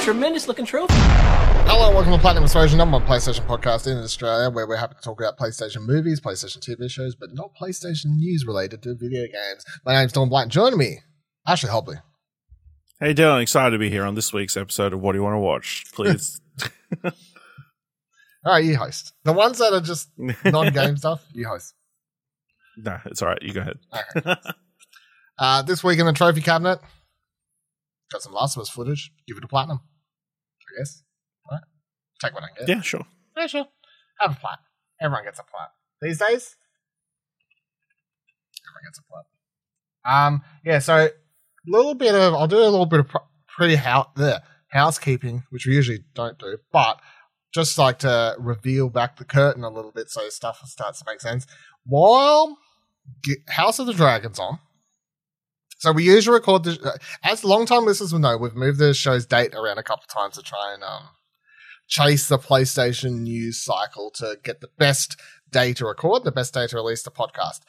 tremendous looking trophy. Hello, and welcome to Platinum Explosion, number one PlayStation podcast in Australia, where we're happy to talk about PlayStation movies, PlayStation TV shows, but not PlayStation news related to video games. My name's Dylan Blight. Joining me, Ashley Hobley. Hey Dylan, excited to be here on this week's episode of What Do You Want to Watch? Please. All right, you host. The ones that are just non-game stuff, you host. no, it's all right. You go ahead. Okay. Uh, this week in the trophy cabinet, got some Last of Us footage. Give it a platinum, I guess. Right? Take what I can get. yeah, sure. Yeah, sure. Have a plot. Everyone gets a plot. These days, everyone gets a plot. Um, yeah, so a little bit of, I'll do a little bit of pr- pretty house, the housekeeping, which we usually don't do, but just like to reveal back the curtain a little bit so stuff starts to make sense. While House of the Dragon's on, so we usually record the, as long-time listeners will know, we've moved the show's date around a couple of times to try and um, chase the PlayStation news cycle to get the best day to record, the best day to release the podcast.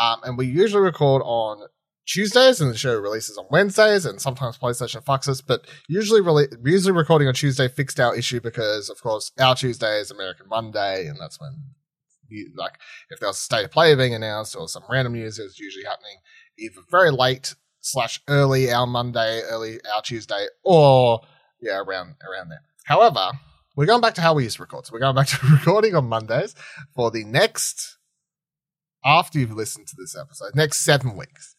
Um, and we usually record on Tuesdays, and the show releases on Wednesdays, and sometimes PlayStation fucks us, but usually usually recording on Tuesday fixed our issue because, of course, our Tuesday is American Monday, and that's when, like, if there was a state of play being announced or some random news, it was usually happening either very late slash early our Monday, early our Tuesday, or yeah, around around there. However, we're going back to how we used to record. So we're going back to recording on Mondays for the next after you've listened to this episode, next seven weeks.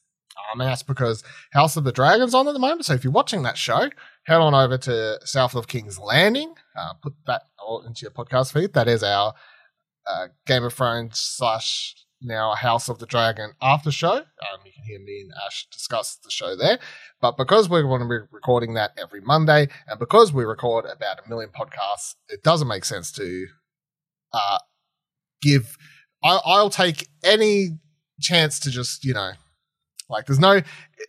Um, and that's because House of the Dragon's on at the moment. So if you're watching that show, head on over to South of King's Landing. Uh, put that all into your podcast feed. That is our uh, Game of Thrones slash now House of the Dragon after show. Um, you can hear me and Ash discuss the show there. But because we're going to be recording that every Monday, and because we record about a million podcasts, it doesn't make sense to uh, give. I, I'll take any chance to just you know, like there's no,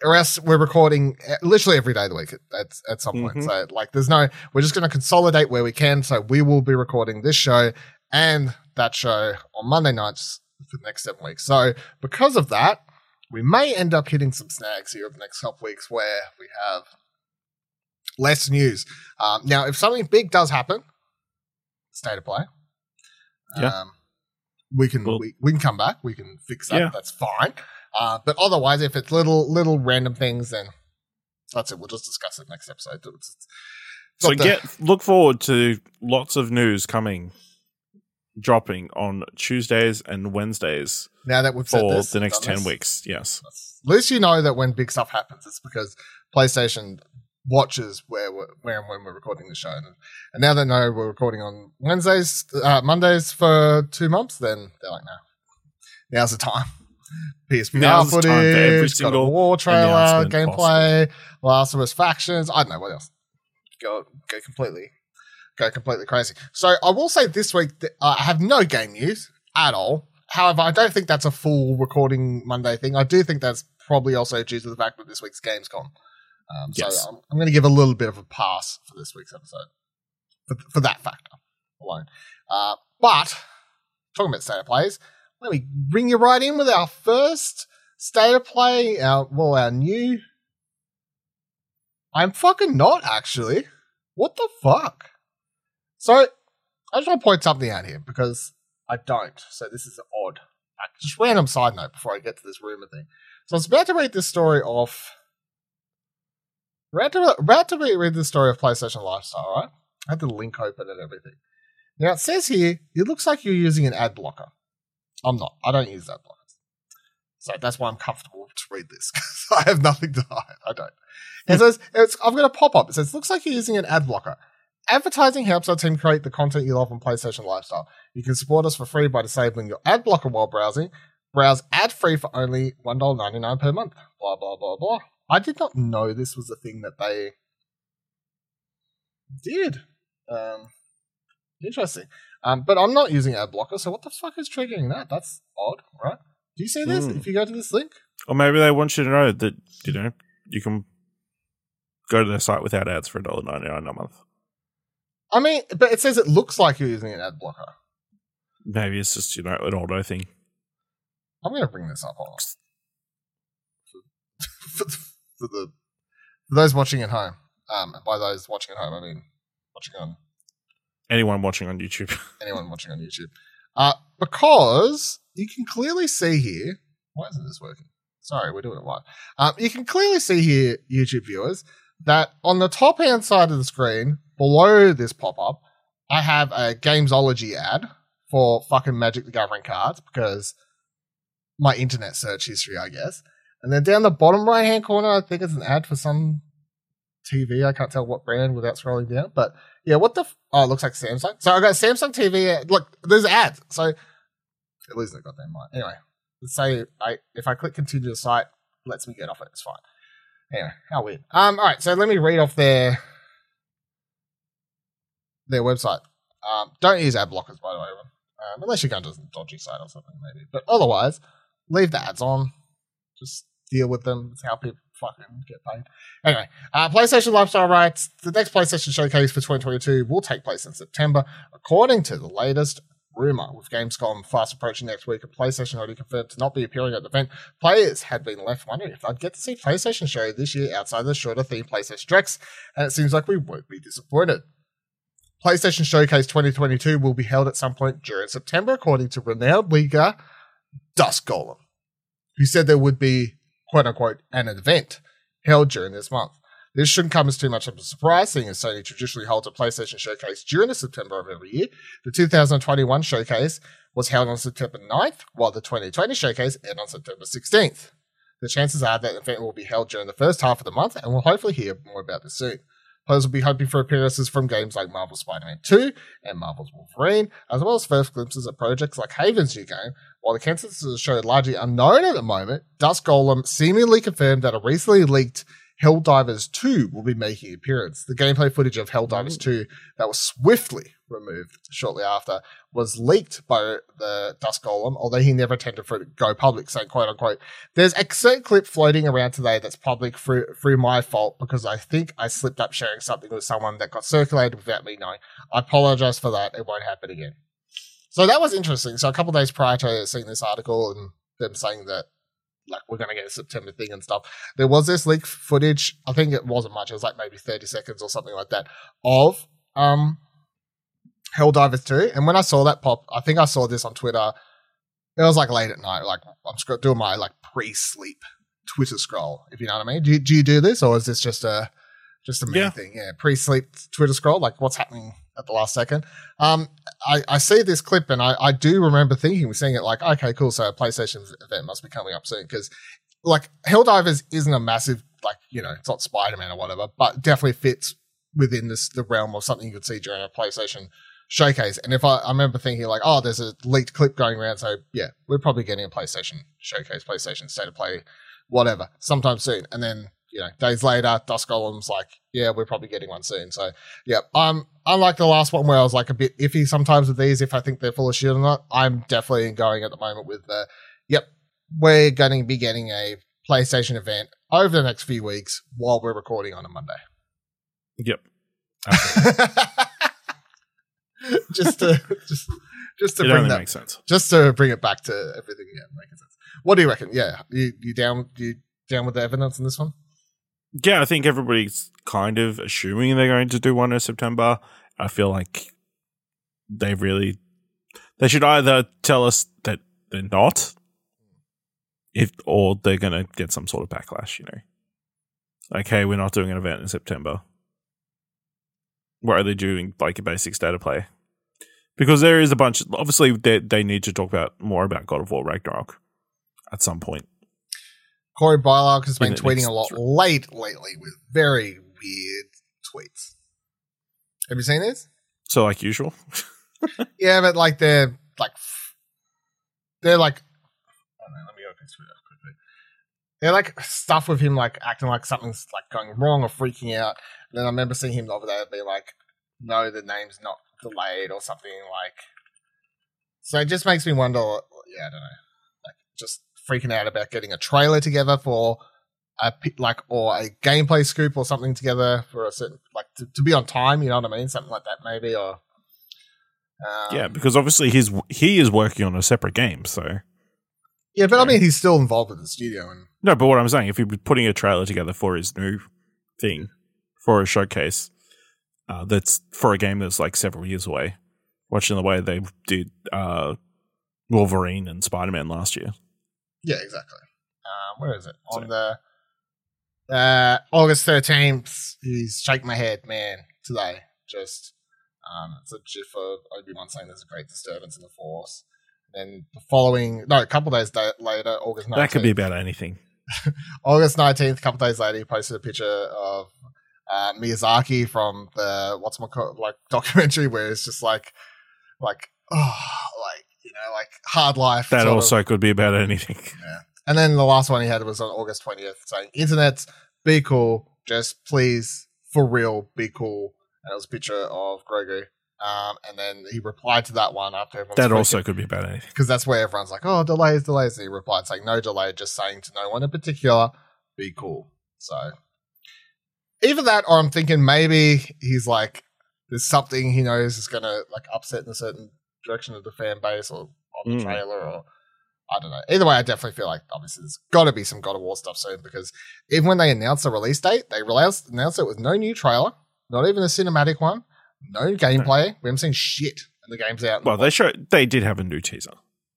or else we're recording uh, literally every day of the week at, at, at some point. Mhm. So like there's no, we're just going to consolidate where we can. So we will be recording this show and that show on Monday nights for the next seven weeks. So because of that, we may end up hitting some snags here over the next couple weeks where we have less news. Um, now, if something big does happen, state of play. Yeah. Um, we can Well- we, we can come back. We can fix that. Yeah. That's fine. Uh, but otherwise, if it's little little random things, then that's it. We'll just discuss it next episode. It's- it's So the- get look forward to lots of news coming, dropping on Tuesdays and Wednesdays now that we've said for this, the next ten this, weeks. Yes. At least you know that when big stuff happens, it's because PlayStation watches where we're, where and when we're recording the show. And, and now they know we're recording on Wednesdays, uh, Mondays for two months, then they're like, no, now's the time. PSVR Now's the footage, time for every single War trailer, announcement gameplay, Last of Us factions. I don't know what else. Go go completely, go completely crazy. So I will say this week that I have no game news at all. However, I don't think that's a full recording Monday thing. I do think that's probably also due to the fact that this week's Gamescom. Um, Yes. So I'm, I'm going to give a little bit of a pass for this week's episode for, for that factor alone. Uh, but talking about state of plays, let me bring you right in with our first state of play. Our well, our new. I'm fucking not actually. What the fuck? So I just want to point something out here because I don't. So this is an odd. Uh, Just random side note before I get to this rumor thing. So I was about to read this story off. About to, about to read the story of PlayStation Lifestyle, right? I had the link open and everything. Now it says here, it looks like you're using an ad blocker. I'm not. I don't use ad blockers. So that's why I'm comfortable to read this. 'cause I have nothing to hide. I don't. It says, it's, I've got a pop up. It says, looks like you're using an ad blocker. Advertising helps our team create the content you love on PlayStation Lifestyle. You can support us for free by disabling your ad blocker while browsing. Browse ad free for only $1.99 per month. Blah, blah, blah, blah. I did not know this was a thing that they did. Um, interesting. Um, but I'm not using ad blocker, so what the fuck is triggering that? That's odd, right? Do you see this? Hmm. If you go to this link? Or maybe they want you to know that you know you can go to their site without ads for $1.99 a month. I mean, but it says it looks like you're using an ad blocker. Maybe it's just you know an auto thing. I'm going to bring this up on for, for, the, for those watching at home. Um, by those watching at home, I mean watching on Anyone watching on YouTube? anyone watching on YouTube. Uh, because you can clearly see here. Why isn't this working? Sorry, we're doing it live. Um, you can clearly see here, YouTube viewers, that on the top hand side of the screen, below this pop up, I have a Gamesology ad for fucking Magic the Gathering cards because my internet search history, I guess. And then down the bottom right hand corner, I think it's an ad for some TV. I can't tell what brand without scrolling down. But yeah, what the? F- oh, it looks like Samsung. So I got Samsung TV. ad- uh, Look, there's ads. So at least I got that in mind. Anyway, let's say I if I click continue the site, it lets me get off it. It's fine. Anyway, how weird. Um, all right. So let me read off their their website. Um, don't use ad blockers, by the way, um, unless you're going to a dodgy site or something, maybe. But otherwise, leave the ads on. Just deal with them. It's how people fucking get paid. Anyway, uh, PlayStation Lifestyle writes the next PlayStation Showcase for 2022 will take place in September, according to the latest rumor. With Gamescom fast approaching next week, and PlayStation already confirmed to not be appearing at the event, players had been left wondering if they'd get to see PlayStation show this year outside the shorter themed PlayStation Drex, and it seems like we won't be disappointed. PlayStation Showcase 2022 will be held at some point during September, according to renowned leaguer Dusk Golem, who said there would be, quote unquote, an event held during this month. This shouldn't come as too much of a surprise, seeing as Sony traditionally holds a PlayStation Showcase during the September of every year. The 2021 Showcase was held on September 9th, while the 2020 Showcase ended on September 16th. The chances are that the event will be held during the first half of the month, and we'll hopefully hear more about this soon. Players will be hoping for appearances from games like Marvel Spider-Man 2 and Marvel's Wolverine, as well as first glimpses of projects like Haven's new game. While the consensus of the show largely unknown at the moment, Dusk Golem seemingly confirmed that a recently leaked Helldivers 2 will be making an appearance. The gameplay footage of Helldivers 2 that was swiftly removed shortly after was leaked by the Dusk Golem, although he never intended for it to go public, saying quote unquote, there's a certain clip floating around today that's public through through my fault because I think I slipped up sharing something with someone that got circulated without me knowing. I apologize for that. It won't happen again. So that was interesting. So a couple days prior to seeing this article and them saying that like we're gonna get a September thing and stuff, there was this leak footage. I think it wasn't much. It was like maybe thirty seconds or something like that of um Helldivers 2. And when I saw that pop, I think I saw this on Twitter. It was like late at night. Like I'm doing my like pre-sleep Twitter scroll. If you know what I mean. Do you, do you do this or is this just a just a me Yeah. thing? Yeah, pre-sleep Twitter scroll. Like what's happening at the last second. Um, I, I see this clip and I, I do remember thinking, we're seeing it like, okay, cool. So a PlayStation event must be coming up soon because like Helldivers isn't a massive like you know it's not Spider Man or whatever, but definitely fits within this the realm of something you could see during a PlayStation showcase. And if I, I remember thinking like, oh, there's a leaked clip going around, so yeah, we're probably getting a PlayStation showcase, PlayStation State of Play, whatever, sometime soon. And then you know, days later, Dusk Golem's like, yeah, we're probably getting one soon. So yeah, um, unlike the last one where I was like a bit iffy sometimes with these, if I think they're full of shit or not, I'm definitely going at the moment with the, yep, we're going to be getting a PlayStation event over the next few weeks while we're recording on a Monday. Yep. just to just just to it bring that makes sense. just to bring it back to everything yeah making sense what do you reckon yeah you you down you down with the evidence in this one Yeah, I think everybody's kind of assuming they're going to do one in September. I feel like they really they should either tell us that they're not, if or they're to get some sort of backlash. You know, okay, we're not doing an event in September. Are they doing? Like a basic state of play, because there is a bunch. Obviously, they they need to talk about more about God of War Ragnarok at some point. Cory Barlog has been tweeting a lot late lately with very weird tweets. Have you seen this? So, like usual, yeah but like they're like they're like oh let me open Twitter quickly. They're like stuff with him like acting like something's like going wrong or freaking out. And then I remember seeing him the other day be like no the name's not delayed or something like so it just makes me wonder yeah I don't know. Like just freaking out about getting a trailer together for a like or a gameplay scoop or something together for a certain like to, to be on time you know what I mean something like that maybe or um, yeah, because obviously he's he is working on a separate game. So yeah but I mean he's still involved with the studio and no, but what I'm saying, if you're putting a trailer together for his new thing for a showcase uh, that's for a game that's like several years away. Watching the way they did uh, Wolverine and Spider Man last year. Yeah, exactly. Um, where is it? On the uh, August 13th, he's shaking my head, man, today. Just, um, it's a gif of Obi Wan saying there's a great disturbance in the Force. Then the following, no, a couple days da- later, August 19th. That could be about anything. August 19th, a couple days later, he posted a picture of uh, Miyazaki from the, what's my call, like, documentary where it's just like, like, oh, like, you know, like hard life. That sort of- also could be about anything. and then the last one he had was on August 20th saying, Internet, be cool. Just please, for real, be cool. And it was a picture of Grogu. Um, and then he replied to that one after everyone That also could be about anything. because that's where everyone's like, oh, delays, delays. And he replied saying, no delay, just saying to no one in particular, be cool. So either that, or I'm thinking maybe he's like, there's something he knows is going to like upset in a certain direction of the fan base or on the Mm. trailer or I don't know. Either way, I definitely feel like obviously there's got to be some God of War stuff soon because even when they announced the release date, they announced, announced it with no new trailer, not even a cinematic one, no gameplay. We haven't seen shit, and the game's out. Well, the they showed they did have a new teaser,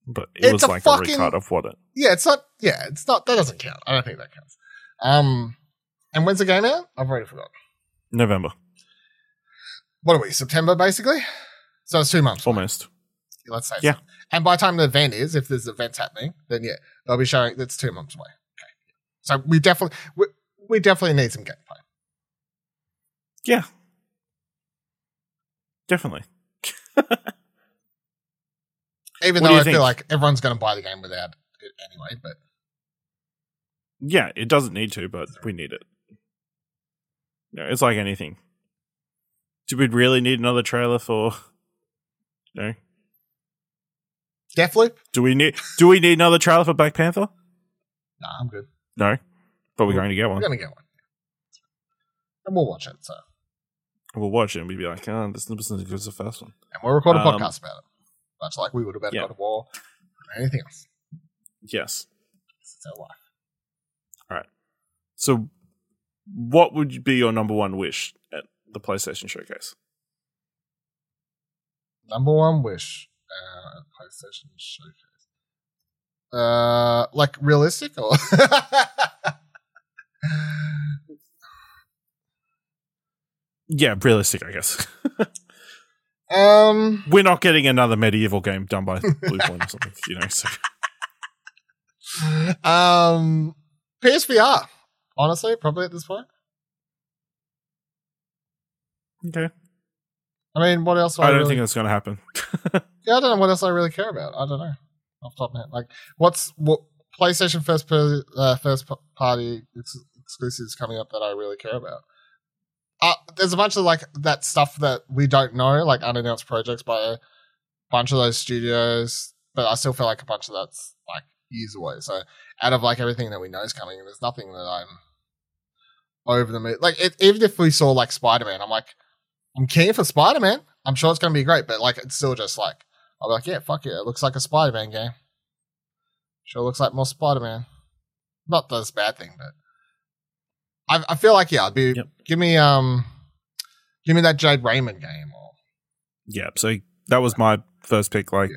but it It's was a like fucking- a recut of what it. Yeah, it's not. Yeah, it's not. That doesn't count. I don't think that counts. Um, and when's the game out? I've already forgotten. November, What are we? September, basically. So it's two months. away. Let's say. Yeah. So. And by the time the event is, if there's events happening, then yeah, they'll be showing. That's two months away. Okay. So we definitely, we, we definitely need some gameplay. Yeah, definitely. Even What though I think? feel like everyone's going to buy the game without it anyway. But Yeah, it doesn't need to, but we need it. No, it's like anything. Do we really need another trailer for? No. Deathloop. Do we need? Do we need another trailer for Black Panther? Nah, I'm good. No, but we're going to get one. We're going to get one, and we'll watch it. So, We'll watch it and we'll be like, "Oh, this isn't as good as the first one." and we'll record a Um, podcast about it, much like we would about yeah. God of War or anything else. Yes. It's our life. All right. So, what would be your number one wish at the PlayStation Showcase? Number one wish uh, PlayStation Showcase. Uh, like realistic or Yeah, realistic, I guess. um, We're not getting another medieval game done by Bluepoint or something, you know. So, um, PSVR. Honestly, probably at this point. okay. I mean, what else? do I don't really, think that's going to happen. Yeah, I don't know what else I really care about. I don't know. Off top of my head, like what's what PlayStation first per, uh, first party ex- exclusives coming up that I really care about. Uh, there's a bunch of like that stuff that we don't know, like unannounced projects by a bunch of those studios, but I still feel like a bunch of that's like years away. So out of like everything that we know is coming, there's nothing that I'm over the moon. Like it, even if we saw like Spider Man, I'm like, I'm keen for Spider Man. I'm sure it's going to be great, but like it's still just like I'll be like, yeah, fuck it. it looks like a Spider Man game. Sure looks like more Spider Man. Not that it's a bad thing, but I, I feel like yeah, I'd be Yep. give me um give me that Jade Raymond game or yeah, so that was my first pick. Like, Yeah.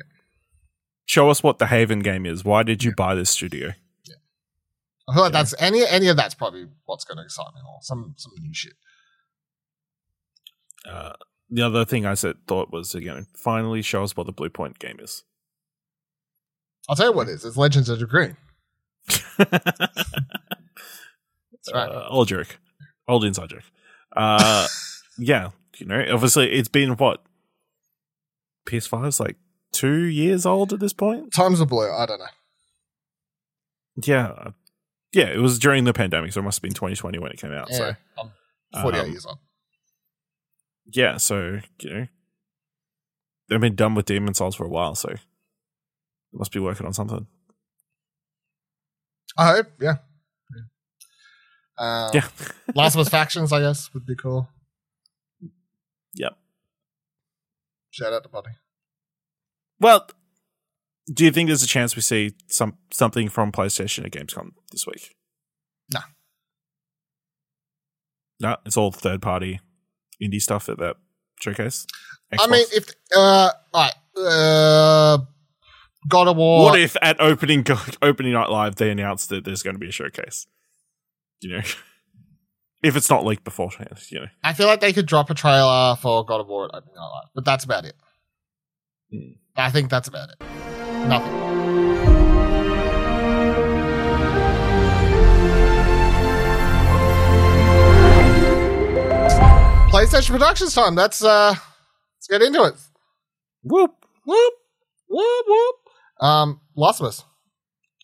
show us what the Haven game is. Why did you buy this studio? I feel like Yeah. that's any any of that's probably what's going to excite me more. Some some new shit. Uh, the other thing I said thought was again, finally show us what the Bluepoint game is. I'll tell you what it is. It's Legends of the Green. That's right. uh, old joke, old inside joke. Uh, yeah, you know, obviously it's been what PS5's like two years old at this point. Times are blue. I don't know. Yeah, uh, yeah, it was during the pandemic, so it must have been 2020 when it came out. So I'm 48 um, years old. Yeah, so you know, they've been done with Demon Souls for a while, so they must be working on something. I hope. Yeah. Uh, yeah, Last of Us Factions, I guess, would be cool. Yep. Shout out to Buddy. Well, do you think there's a chance we see some something from PlayStation at Gamescom this week? No. No, it's all third party indie stuff at that showcase. I mean, if uh, right, uh, God of War. what if at opening opening night live they announced that there's going to be a showcase? You know, if it's not leaked beforehand, you know. I feel like they could drop a trailer for God of War at opening night live, but that's about it. Hmm. I think that's about it. Nothing. PlayStation Productions time. That's uh, let's get into it. Whoop. Whoop, whoop, whoop. Um, Last of Us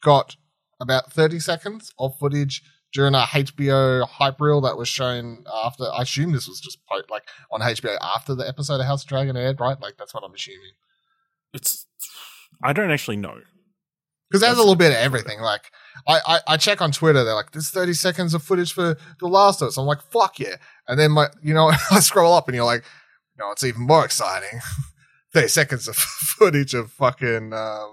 got about 30 seconds of footage during a HBO hype reel that was shown after. I assume this was just po- like on HBO after the episode of House of Dragon aired, right? Like that's what I'm assuming. It's. I don't actually know. Because there's a little bit of everything. Like I, I, I check on Twitter, they're like, "There's 30 seconds of footage for The Last of Us." I'm like, "Fuck yeah!" And then my, you know, I scroll up and you're like, "No, it's even more exciting." 30 seconds of footage of fucking um,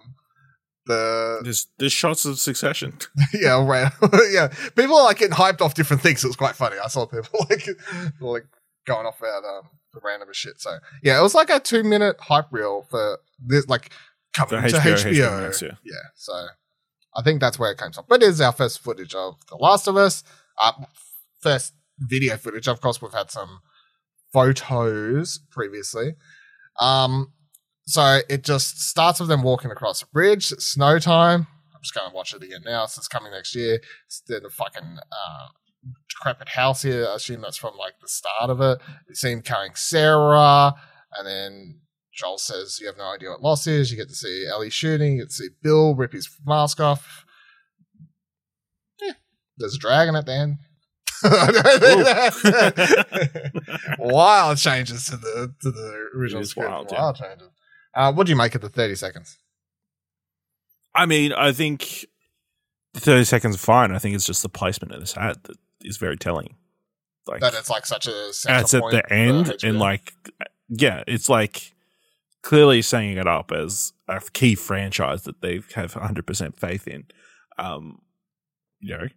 the There's there's shots of Succession. yeah, right. yeah. People are like getting hyped off different things. It was quite funny. I saw people like like going off about um the random shit. So yeah, it was like a two minute hype reel for this like coming For to HBO, HBO. HBO yeah. yeah. So I think that's where it came from. But it is our first footage of The Last of Us. Uh, first video footage. Of course, we've had some photos previously. Um, so it just starts with them walking across a bridge. It's snow time. I'm just going to watch it again now. So it's coming next year. It's a fucking uh, decrepit house here. I assume that's from like the start of it. See him carrying Sarah, and then Joel says, "You have no idea what loss is." You get to see Ellie shooting. You get to see Bill rip his mask off. Yeah, there's a dragon at the end. wild changes to the to the original script. wild, Wild, yeah. changes. Uh, what do you make of the thirty seconds? I mean, I think 30 seconds fine. I think it's just the placement of this ad that is very telling. Like, That it's like such a it's at the end, and like, yeah, it's like clearly setting it up as a key franchise that they have 100% faith in. Um, you know,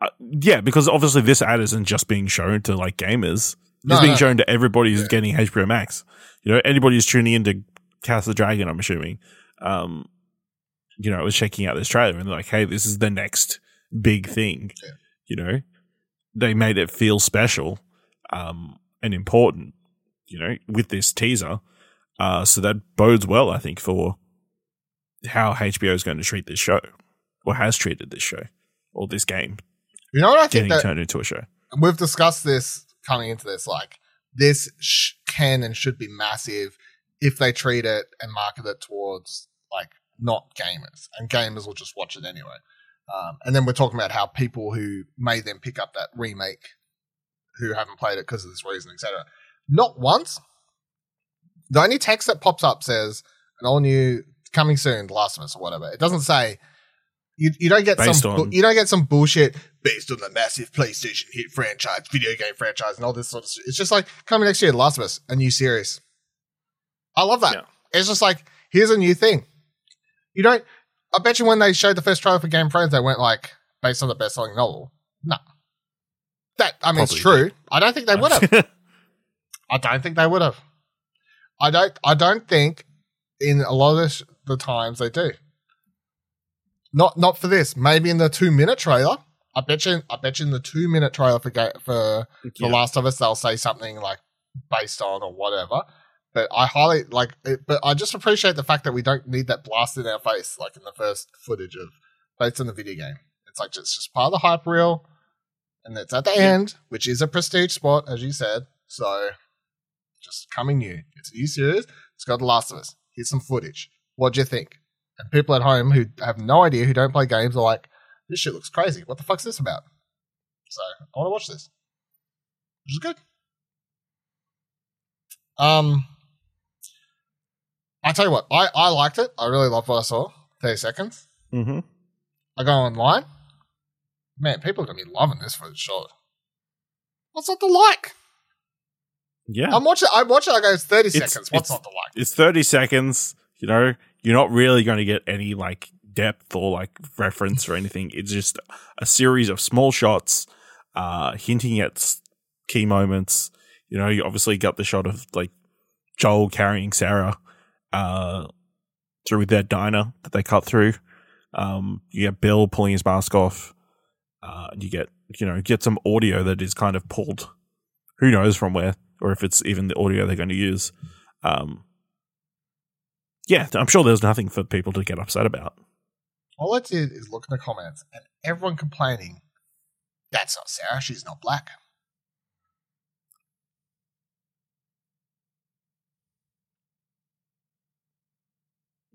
uh, yeah, because obviously this ad isn't just being shown to like gamers. No, it's being no. shown to everybody who's Yeah. getting HBO Max. You know, anybody who's tuning into Cast the Dragon, I'm assuming, um, you know, was checking out this trailer and they're like, hey, this is the next big thing. Yeah. You know, they made it feel special um, and important, you know, with this teaser. Uh, so that bodes well, I think, for how HBO is going to treat this show or has treated this show or this game you know what I think getting that turned into a show. And we've discussed this coming into this. Like this sh- can and should be massive if they treat it and market it towards like not gamers, and gamers will just watch it anyway. Um, and then we're talking about how people who made them pick up that remake, who haven't played it because of this reason, etc. Not once. The only text that pops up says an all new coming soon, The Last of Us or whatever. It doesn't say you, you don't get Based some on- you don't get some bullshit based on the massive PlayStation hit franchise, video game franchise, and all this sort of stuff. It's just like coming next year, The Last of Us, a new series. I love that. Yeah. It's just like here's a new thing. You don't. I bet you when they showed the first trailer for Game of Thrones, they went like based on the best selling novel. No, that I mean it's Probably true. I don't think they would have. I don't think they would have. I don't. I don't think in a lot of the, the times they do. Not not for this. Maybe in the two minute trailer. I bet you. I bet you in the two minute trailer for for Yeah. The Last of Us, they'll say something like based on or whatever. But I highly like. It, but I just appreciate the fact that we don't need that blast in our face like in the first footage of based on the video game. It's like it's just part of the hype reel, and it's at the end, which is a prestige spot, as you said. So just coming new. It's a new series. It's got The Last of Us. Here's some footage. What do you think? And people at home who have no idea, who don't play games, are like, "This shit looks crazy. What the fuck's this about?" So I want to watch this, which is good. Um, I tell you what, I I liked it. I really loved what I saw. Thirty seconds. hmm I go online. Man, people are gonna be loving this for sure. What's not to like? Yeah. I'm watching. I watch it. I go, it's thirty It's- seconds. What's it's- not to like? it's 30 seconds you know you're not really going to get any like depth or like reference or anything it's just a series of small shots uh, hinting at key moments. You know, you obviously got the shot of like Joel carrying Sarah uh, through their diner that they cut through. Um, you get Bill pulling his mask off. Uh, you get you know get some audio that is kind of pulled. Who knows from where, or if it's even the audio they're going to use. Um, yeah, I'm sure there's nothing for people to get upset about. All I did is look in the comments and everyone complaining, that's not Sarah, she's not black.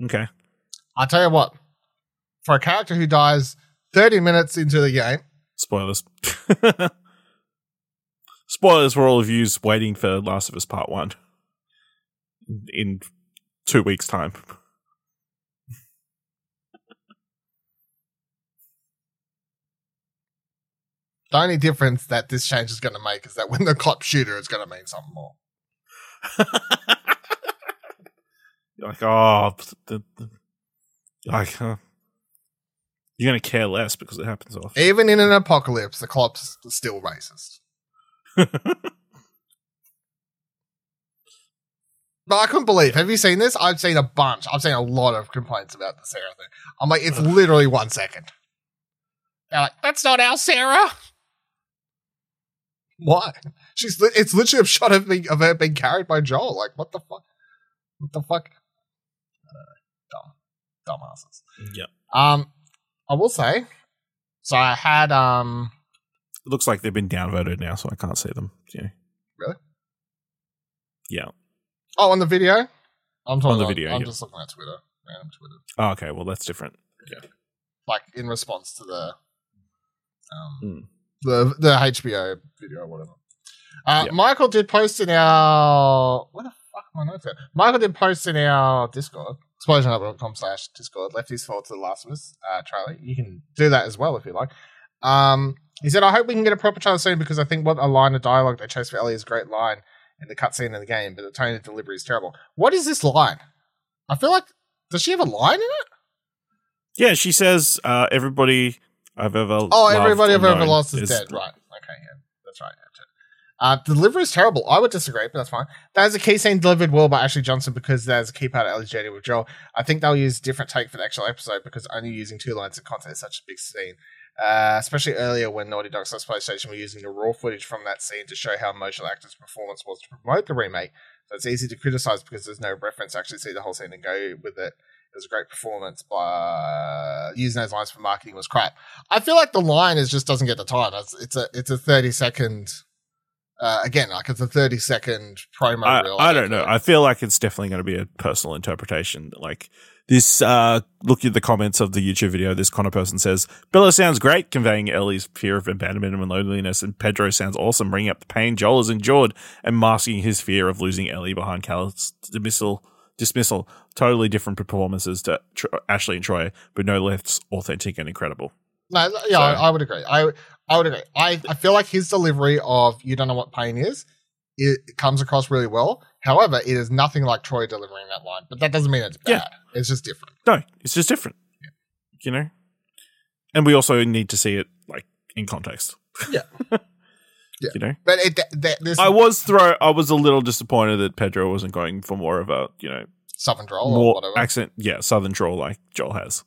Okay. I'll tell you what, for a character who dies 30 minutes into the game, Spoilers. Spoilers for all of you waiting for Last of Us Part 1 in two weeks' time. the only difference that this change is going to make is that when the cop shooter, it's going to mean something more. You're like, oh, the, the, like, uh, you're going to care less because it happens often. Even in an apocalypse, the cops are still racist. But I couldn't believe. Have you seen this? I've seen a bunch. I've seen a lot of complaints about the Sarah thing. I'm like, it's literally one second. They're like, that's not our Sarah. Why? She's. Li- it's literally a shot of, me, of her being carried by Joel. Like, what the fuck? What the fuck? I don't know. Dumb, dumbasses. yeah. Um, I will say. So I had um. It looks like they've been downvoted now, so I can't see them. Yeah. Really? Yeah. Oh, on the video. I'm talking On the on- video, I'm yeah. just looking at Twitter, random Twitter. Oh, okay. Well, that's different. Yeah. Like in response to the um Mm. the the HBO video or whatever. Uh, Yeah. Michael did post in our what the fuck are my notes at? Michael did post in our Discord, explosionhub.com slash Discord, left his thoughts to the Last of Us uh, trailer. You can do that as well if you like. Um, he said, I hope we can get a proper trailer soon because I think what a line of dialogue they chose for Ellie is a great line in the cutscene in the game, but the tone of delivery is terrible. What is this line? I feel like does she have a line in it? Yeah, she says, uh, everybody I've ever Oh, everybody I've ever lost is, dead. Right. Okay, yeah. That's right. Uh, delivery is terrible. I would disagree, but that's fine. That is a key scene delivered well by Ashley Johnson because there's a key part of Ellie's journey with Joel. I think they'll use a different take for the actual episode because only using two lines of content is such a big scene. Uh, especially earlier when Naughty Dog slash PlayStation were using the raw footage from that scene to show how emotional actors' performance was to promote the remake. So it's easy to criticize because there's no reference to actually see the whole scene and go with it. It was a great performance, but using those lines for marketing was crap. I feel like the line is just doesn't get the time. It's, it's a it's a thirty second. Uh, again, like it's a thirty second promo I, reel. I don't know. I feel like it's definitely going to be a personal interpretation. Like this, uh, look at the comments of the YouTube video. This of person says, Bella sounds great, conveying Ellie's fear of abandonment and loneliness, and Pedro sounds awesome, bringing up the pain Joel has endured and masking his fear of losing Ellie behind Cal's dismissal. Dismissal. Totally different performances to Tr- Ashley and Troy, but no less authentic and incredible. No, yeah, So- I, I would agree. I I would agree. I, I feel like his delivery of "you don't know what pain is" it, it comes across really well. However, it is nothing like Troy delivering that line. But that doesn't mean it's bad. Yeah. It's just different. No, it's just different. You know? And we also need to see it like in context. Yeah. Yeah. You know? But it th- th- this I was throw I was a little disappointed that Pedro wasn't going for more of a, you know, Southern drawl or whatever. accent, yeah, southern drawl like Joel has.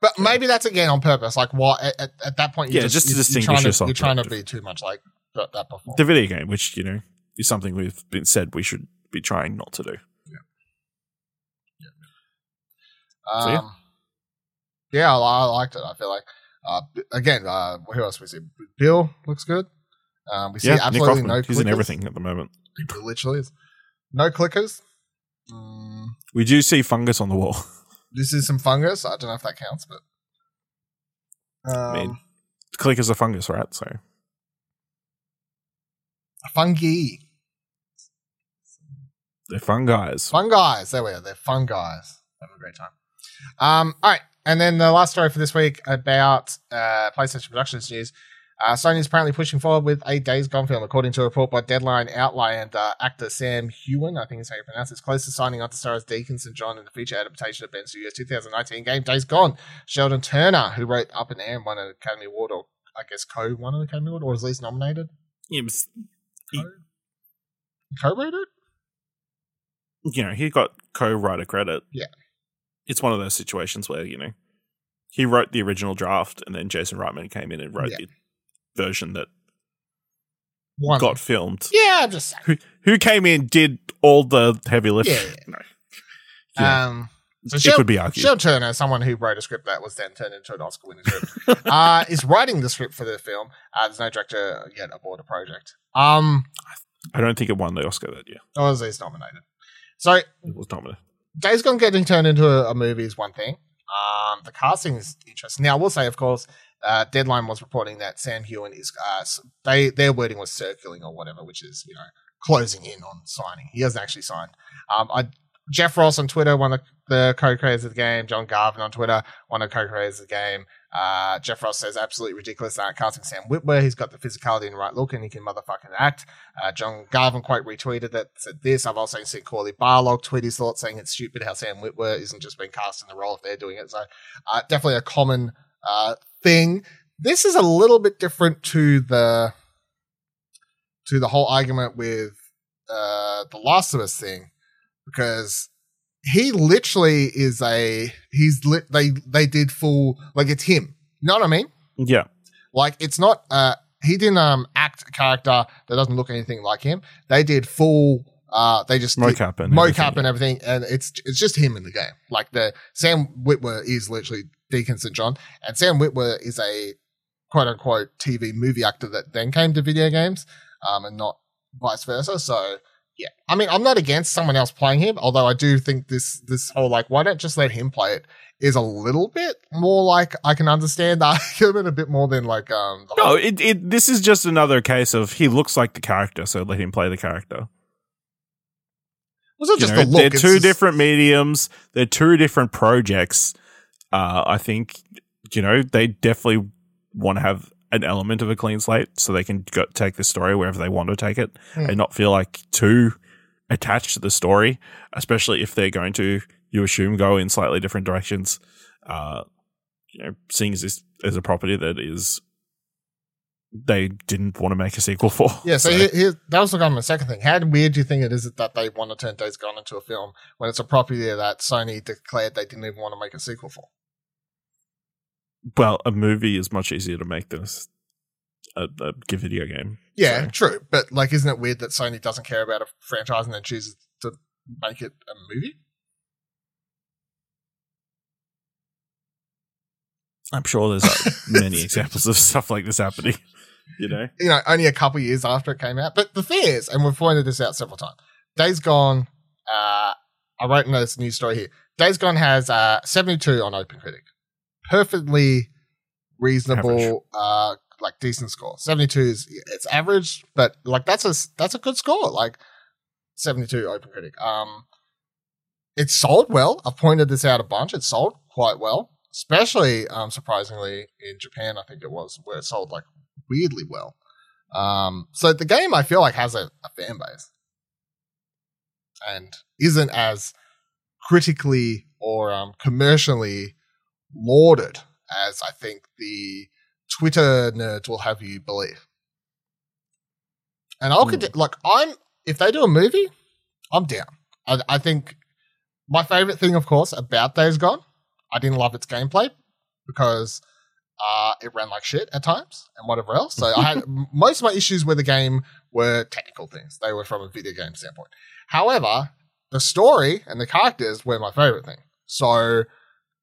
But maybe that's again on purpose. Like, what at, at, at that point? You're Yeah, just to you're- distinguish you're trying to, yourself You're trying to be too much like that, that before. The video game, which, you know, is something we've been said we should be trying not to do. Um, So, yeah. yeah. I, I liked it. I feel like uh, again, uh, who else we see? Bill looks good. Um, we see yeah, absolutely no. he's in everything at the moment. He literally is. No clickers. Mm, We do see fungus on the wall. this is some fungus. I don't know if that counts, but um, mean, Clickers are fungus, right? So fungi, they're fun guys. fun guys. There we are. They're fun guys. Have a great time. Um, all right, and then the last story for this week about uh, PlayStation Productions news. Uh, Sony is apparently pushing forward with a Days Gone film, according to a report by Deadline Outline. Uh, actor Sam Heughan, I think is how you pronounce it, is close to signing on to star as Deacon St. John in the feature adaptation of Bend Studio's 2019 game Days Gone. Sheldon Turner, who wrote Up in Air and won an Academy Award, or I guess co won an Academy Award or was at least nominated. It was, He- Co wrote it. You know, he got co-writer credit. Yeah. It's one of those situations where, you know, he wrote the original draft and then Jason Reitman came in and wrote Yeah. the version that One. got filmed. Yeah, I'm just saying. Who who came in, did all the heavy lifting. Yeah, yeah. No. Yeah. Um, so it Shel- could be argued. Shel Turner, someone who wrote a script that was then turned into an Oscar-winning script, uh, is writing the script for the film. Uh, there's no director yet aboard the project. Um, I don't think it won the Oscar that year. or was least nominated. So It was dominant. Days Gone getting turned into a, a movie is one thing. Um, the casting is interesting. Now, I will say, of course, uh, Deadline was reporting that Sam Heughan is uh, they their wording was circling or whatever, which is you know closing in on signing. He hasn't actually signed. Um, I, Jeff Ross on Twitter, one of the co-creators of the game. John Garvin on Twitter, one of the co-creators of the game. Uh, Jeff Ross says absolutely ridiculous that casting Sam Witwer. He's got the physicality and the right look, and he can motherfucking act. Uh, John Garvin quite retweeted that said this. I've also seen Cory Barlog tweet his thoughts saying it's stupid how Sam Witwer isn't just being cast in the role if they're doing it. So uh, definitely a common uh, thing. This is a little bit different to the to the whole argument with uh, the Last of Us thing because he literally is a he's lit they they did full like it's him. You know what I mean? Yeah. Like it's not uh he didn't um act a character that doesn't look anything like him. They did full uh they just Mocap and mocap everything. and everything and it's it's just him in the game. Like the Sam Witwer is literally Deacon St. John and Sam Witwer is a quote unquote TV movie actor that then came to video games um and not vice versa. So yeah. I mean I'm not against someone else playing him, although I do think this this whole like why don't just let him play it is a little bit more like I can understand the argument a bit more than like um No, it, it this is just another case of he looks like the character, so let him play the character. was it just know, the look? they're It's two just- different mediums. They're two different projects. Uh, I think you know they definitely want to have an element of a clean slate, so they can go, take the story wherever they want to take it, Hmm. and not feel like too attached to the story. Especially if they're going to, you assume, go in slightly different directions. Uh, you know, seeing as this as a property that is. They didn't want to make a sequel for. Yeah, so, here, here, that was like my second thing. How weird do you think it is that they want to turn Days Gone into a film when it's a property that Sony declared they didn't even want to make a sequel for? Well, a movie is much easier to make than a, a, a video game. Yeah, So- true. But like, isn't it weird that Sony doesn't care about a franchise and then chooses to make it a movie? I'm sure there's uh, many examples of stuff like this happening. You know, You know, only a couple years after it came out. But the thing is, and we've pointed this out several times, Days Gone. Uh, I wrote in this news story here. Days Gone has uh, 72 on OpenCritic. Perfectly reasonable, uh, like decent score. 72 is it's average, but like that's a that's a good score. Like 72 Open Critic. Um, it sold well. I've pointed this out a bunch. It sold quite well, especially um, surprisingly in Japan. I think it was where it sold like weirdly well. Um, so the game I feel like has a, a fan base and isn't as critically or um, commercially lauded as I think the Twitter nerds will have you believe. And I'll Hmm. conti- like I'm if they do a movie, I'm down. I, I think my favorite thing, of course, about Days Gone, I didn't love its gameplay because uh, it ran like shit at times and whatever else. So I had most of my issues with the game were technical things. They were from a video game standpoint. However, the story and the characters were my favorite thing. So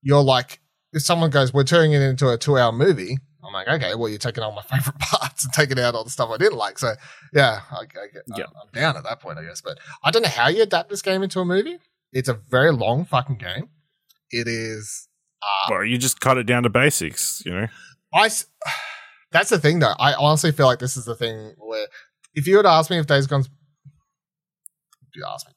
you're like, if someone goes, "We're turning it into a two-hour movie," I'm like, okay, well, you're taking all my favorite parts and taking out all the stuff I didn't like. So yeah, I, I get, Yeah. I'm down at that point, I guess. But I don't know how you adapt this game into a movie. It's a very long fucking game. It is. Uh, or you just cut it down to basics. You know, I. That's the thing, though. I honestly feel like this is the thing where, if you were to ask me if Days Gone's, if you ask me,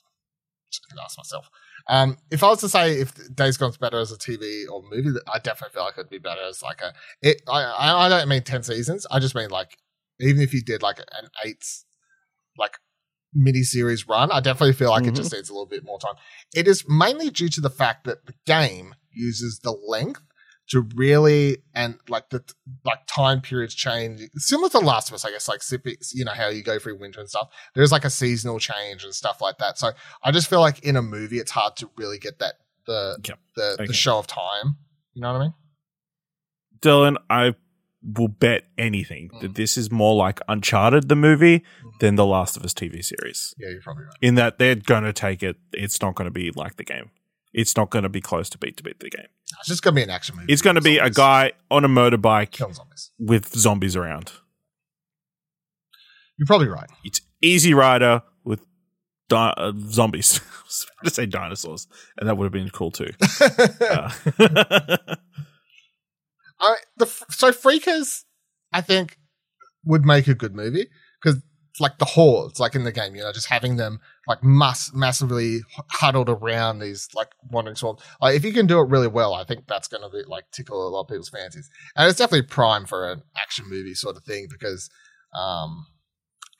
just gonna ask myself. Um, if I was to say if Days Gone's better as a TV or movie, I definitely feel like it'd be better as like a. It. I. I I don't mean ten seasons. I just mean like even if you did like an eight, like mini series run, I definitely feel like it just needs a little bit more time. It is mainly due to the fact that the game uses the length to really and like the like time periods change similar to Last of Us, I guess, like you know how you go through winter and stuff. There's like a seasonal change and stuff like that. So I just feel like in a movie, it's hard to really get that the Yep. the, Okay. the show of time. You know what I mean? Dylan, I will bet anything Mm. that this is more like Uncharted the movie than the Last of Us TV series. Yeah, you're probably right. In that they're going to take it, it's not going to be like the game. It's not going to be close to beat to beat the game. It's just gonna be an action movie. It's going to be a guy on a motorbike zombies. with zombies around. You're probably right. It's Easy Rider with di- uh, zombies. I was about to say dinosaurs, and that would have been cool too. Uh, I the so Freakers, I think, would make a good movie because like the hordes, like in the game, you know, just having them like mass massively huddled around these like wandering swarms. Like if you can do it really well, I think that's going to be like tickle a lot of people's fancies, and it's definitely prime for an action movie sort of thing because um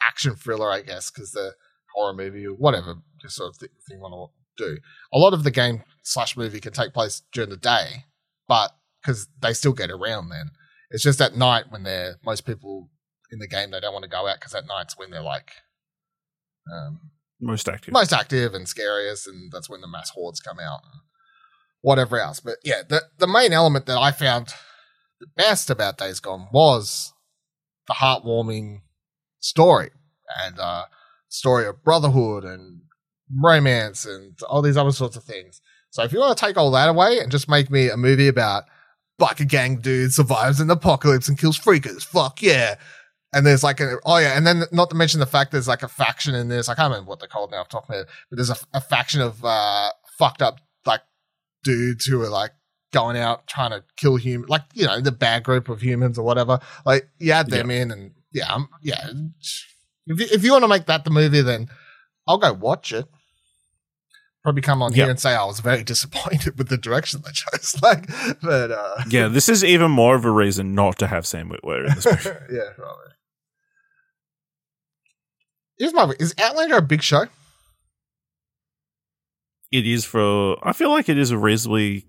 action thriller, I guess, because the horror movie or whatever just sort of thing, you want to do. A lot of the game slash movie can take place during the day, but because they still get around then. It's just at night when they're most people in the game they don't want to go out because at night's when they're like um, most active. most active and scariest, and that's when the mass hordes come out and whatever else. But yeah, the the main element that I found the best about Days Gone was the heartwarming story and uh, story of brotherhood and romance and all these other sorts of things. So if you want to take all that away and just make me a movie about biker gang dude survives an apocalypse and kills freakers, fuck yeah. And there's like a oh yeah, and then not to mention the fact there's like a faction in this. I can't remember what they're called now off the top of my head, but there's a, a faction of uh fucked up like dudes who are like going out trying to kill human like you know the bad group of humans or whatever. Like you add them in and yeah, um, yeah. If you, if you want to make that the movie, then I'll go watch it. Probably come on Yeah. here and say I was very disappointed with the direction they chose. Like, but uh, yeah, this is even more of a reason not to have Sam Witwer in this movie. yeah, probably. Here's my is Outlander a big show? it is for I feel like it is a reasonably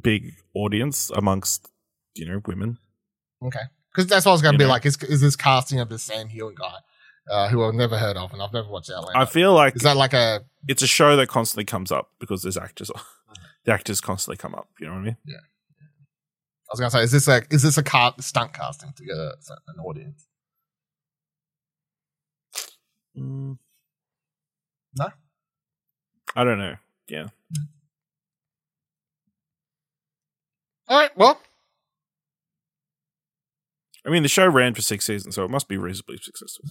big audience amongst you know women. Okay, because that's what I was going to be know? like. Is is this casting of the Sam Heughan guy, uh, who I've never heard of and I've never watched Outlander? I feel like is that like a it's a show that constantly comes up because there's actors. The actors constantly come up. You know what I mean? Yeah. I was gonna say, is this a is this a car, stunt casting to get a, an audience? Mm. No? I don't know. Yeah, All right, well, I mean the show ran for six seasons, so it must be reasonably successful.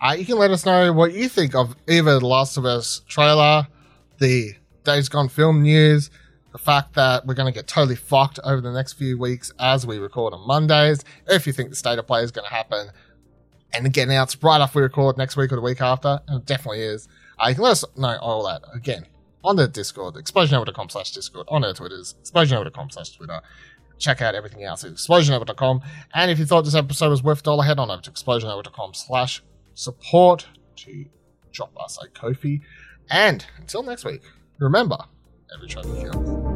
uh, you can let us know what you think of either the Last of Us trailer, the Days Gone film news, the fact that we're going to get totally fucked over the next few weeks as we record on Mondays. If you think the state of play is going to happen and get announced right after we record next week or the week after, and it definitely is. Uh, you can let us know all that again on the Discord, explosionhour.com slash Discord, on our Twitters, explosionhour.com slash Twitter. Check out everything else at explosionhour.com. And if you thought this episode was worth a dollar, head on over to explosionhour.com slash support to drop us a Ko-fi. And until next week, remember, every trophy counts.